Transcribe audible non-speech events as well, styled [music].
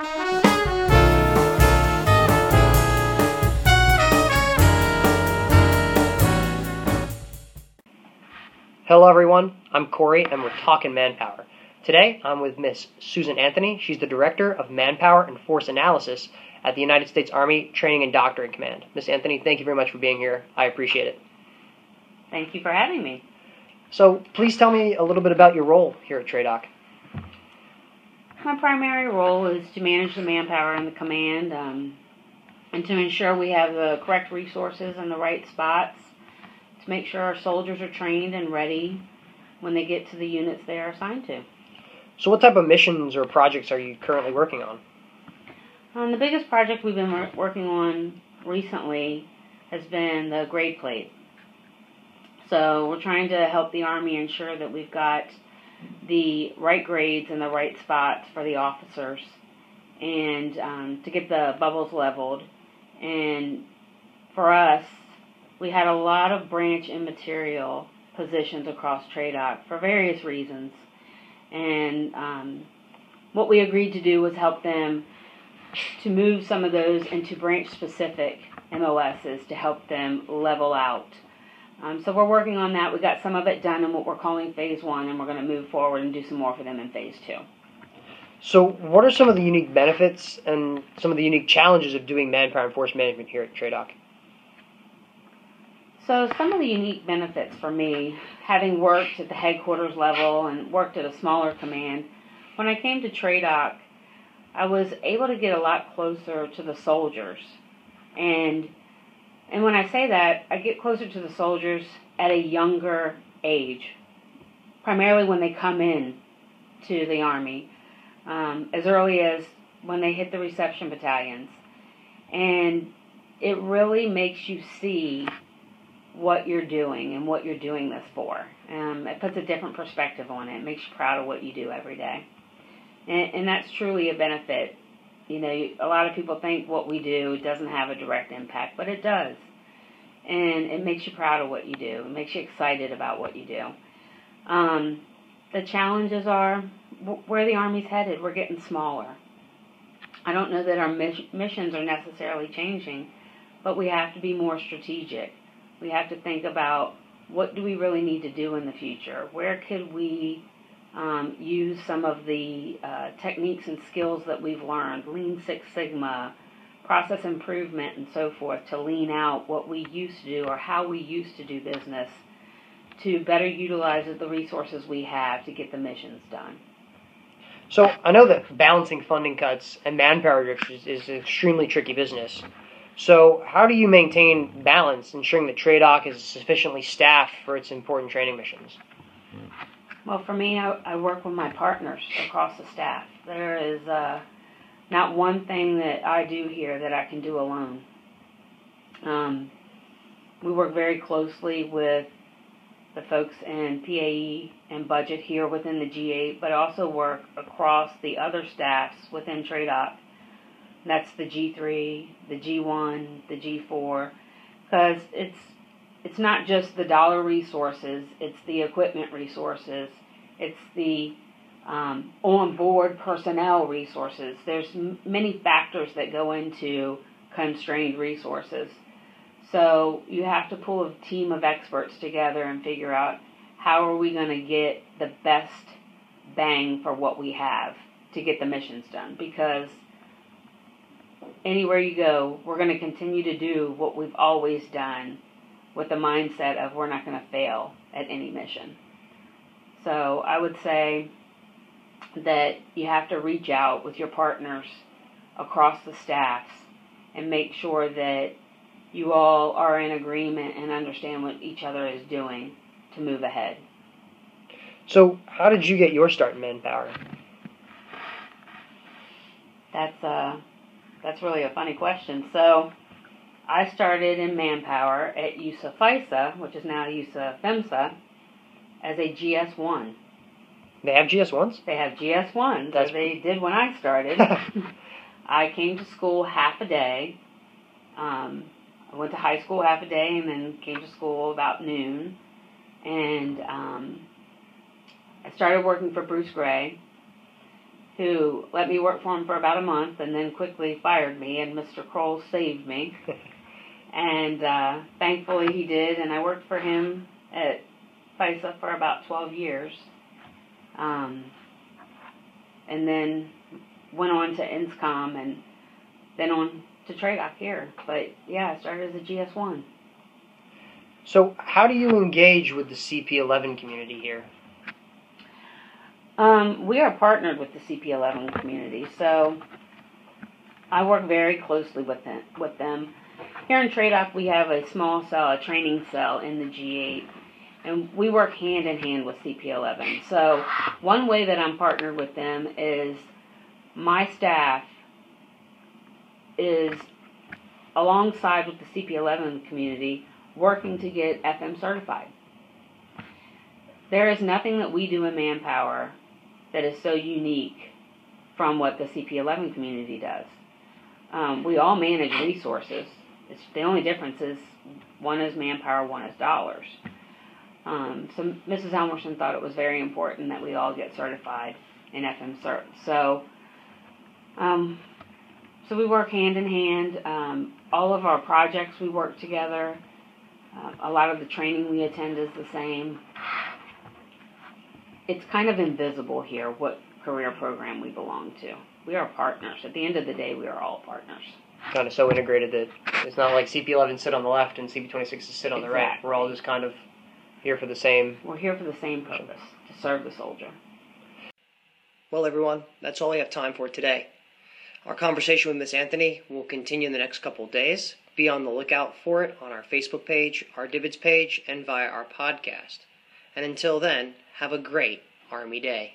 Hello, everyone. I'm Corey, and we're talking manpower. Today, I'm with Miss Susan Anthony. She's the Director of Manpower and Force Analysis at the United States Army Training and Doctrine Command. Miss Anthony, thank you very much for being here. I appreciate it. Thank you for having me. So, please tell me a little bit about your role here at TRADOC. My primary role is to manage the manpower in the command um, and to ensure we have the correct resources in the right spots, to make sure our soldiers are trained and ready when they get to the units they are assigned to. So, what type of missions or projects are you currently working on? Um, the biggest project we've been wor- working on recently has been the grade plate. So we're trying to help the Army ensure that we've got the right grades and the right spots for the officers and um, to get the bubbles leveled. And for us, we had a lot of branch immaterial positions across TRADOC for various reasons. And um, what we agreed to do was help them to move some of those into branch specific MOSs to help them level out. Um, so we're working on that. We got some of it done in what we're calling phase one, and we're going to move forward and do some more for them in phase two. So, what are some of the unique benefits and some of the unique challenges of doing manpower and force management here at TRADOC? So, some of the unique benefits for me, having worked at the headquarters level and worked at a smaller command, when I came to TRADOC, I was able to get a lot closer to the soldiers. And and when I say that, I get closer to the soldiers at a younger age, primarily when they come in to the Army, um, as early as when they hit the reception battalions. And it really makes you see what you're doing and what you're doing this for. Um, it puts a different perspective on it. It makes you proud of what you do every day. And, and that's truly a benefit you know, a lot of people think what we do doesn't have a direct impact, but it does. And it makes you proud of what you do. It makes you excited about what you do. Um, the challenges are where the Army's headed. We're getting smaller. I don't know that our missions are necessarily changing, but we have to be more strategic. We have to think about what do we really need to do in the future? Where could we um, use some of the uh, techniques and skills that we've learned, Lean Six Sigma, process improvement, and so forth, to lean out what we used to do or how we used to do business to better utilize the resources we have to get the missions done. So I know that balancing funding cuts and manpower restrictions is an extremely tricky business. So how do you maintain balance, ensuring that TRADOC is sufficiently staffed for its important training missions? Well, for me, I, I work with my partners across the staff. There is uh, not one thing that I do here that I can do alone. Um, we work very closely with the folks in PAE and budget here within the G8, but also work across the other staffs within TRADOC. That's the G3, the G1, the G4, because it's it's not just the dollar resources, it's the equipment resources, it's the um, on-board personnel resources. There's m- many factors that go into constrained resources. So you have to pull a team of experts together and figure out how are we going to get the best bang for what we have to get the missions done because anywhere you go, we're going to continue to do what we've always done with the mindset of we're not going to fail at any mission. So I would say that you have to reach out with your partners across the staffs and make sure that you all are in agreement and understand what each other is doing to move ahead. So, how did you get your start in manpower? That's uh, that's really a funny question. So, I started in manpower at USA FISA, which is now USA FEMSA, as a GS1. They have GS1s? They have GS1s, as they did when I started. [laughs] I came to school half a day. Um, I went to high school half a day and then came to school about noon. And um, I started working for Bruce Gray, who let me work for him for about a month and then quickly fired me, and Mr. Kroll saved me. [laughs] and uh, thankfully he did, and I worked for him at FISA for about 12 years. Um, and then went on to INSCOM and then on to TRADOC here. But yeah, I started as a GS1. So, how do you engage with the CP11 community here? Um, we are partnered with the CP11 community, so I work very closely with them. With them. Here in TRADOC, we have a small cell, a training cell in the G8, and we work hand in hand with CP11. So, one way that I'm partnered with them is my staff is alongside with the CP11 community working to get FM certified. There is nothing that we do in manpower that is so unique from what the CP11 community does. Um, we all manage resources. It's, the only difference is one is manpower, one is dollars. Um, so Mrs. Elmerson thought it was very important that we all get certified in FM cert. So, um, so we work hand in hand. Um, all of our projects we work together. Uh, a lot of the training we attend is the same. It's kind of invisible here what career program we belong to. We are partners. At the end of the day, we are all partners. Kind of so integrated that it's not like CP11 sit on the left and CP26 is sit on the right. Exactly. We're all just kind of here for the same. We're here for the same purpose to serve the soldier. Well, everyone, that's all we have time for today. Our conversation with Miss Anthony will continue in the next couple of days. Be on the lookout for it on our Facebook page, our DVIDS page, and via our podcast. And until then, have a great Army Day.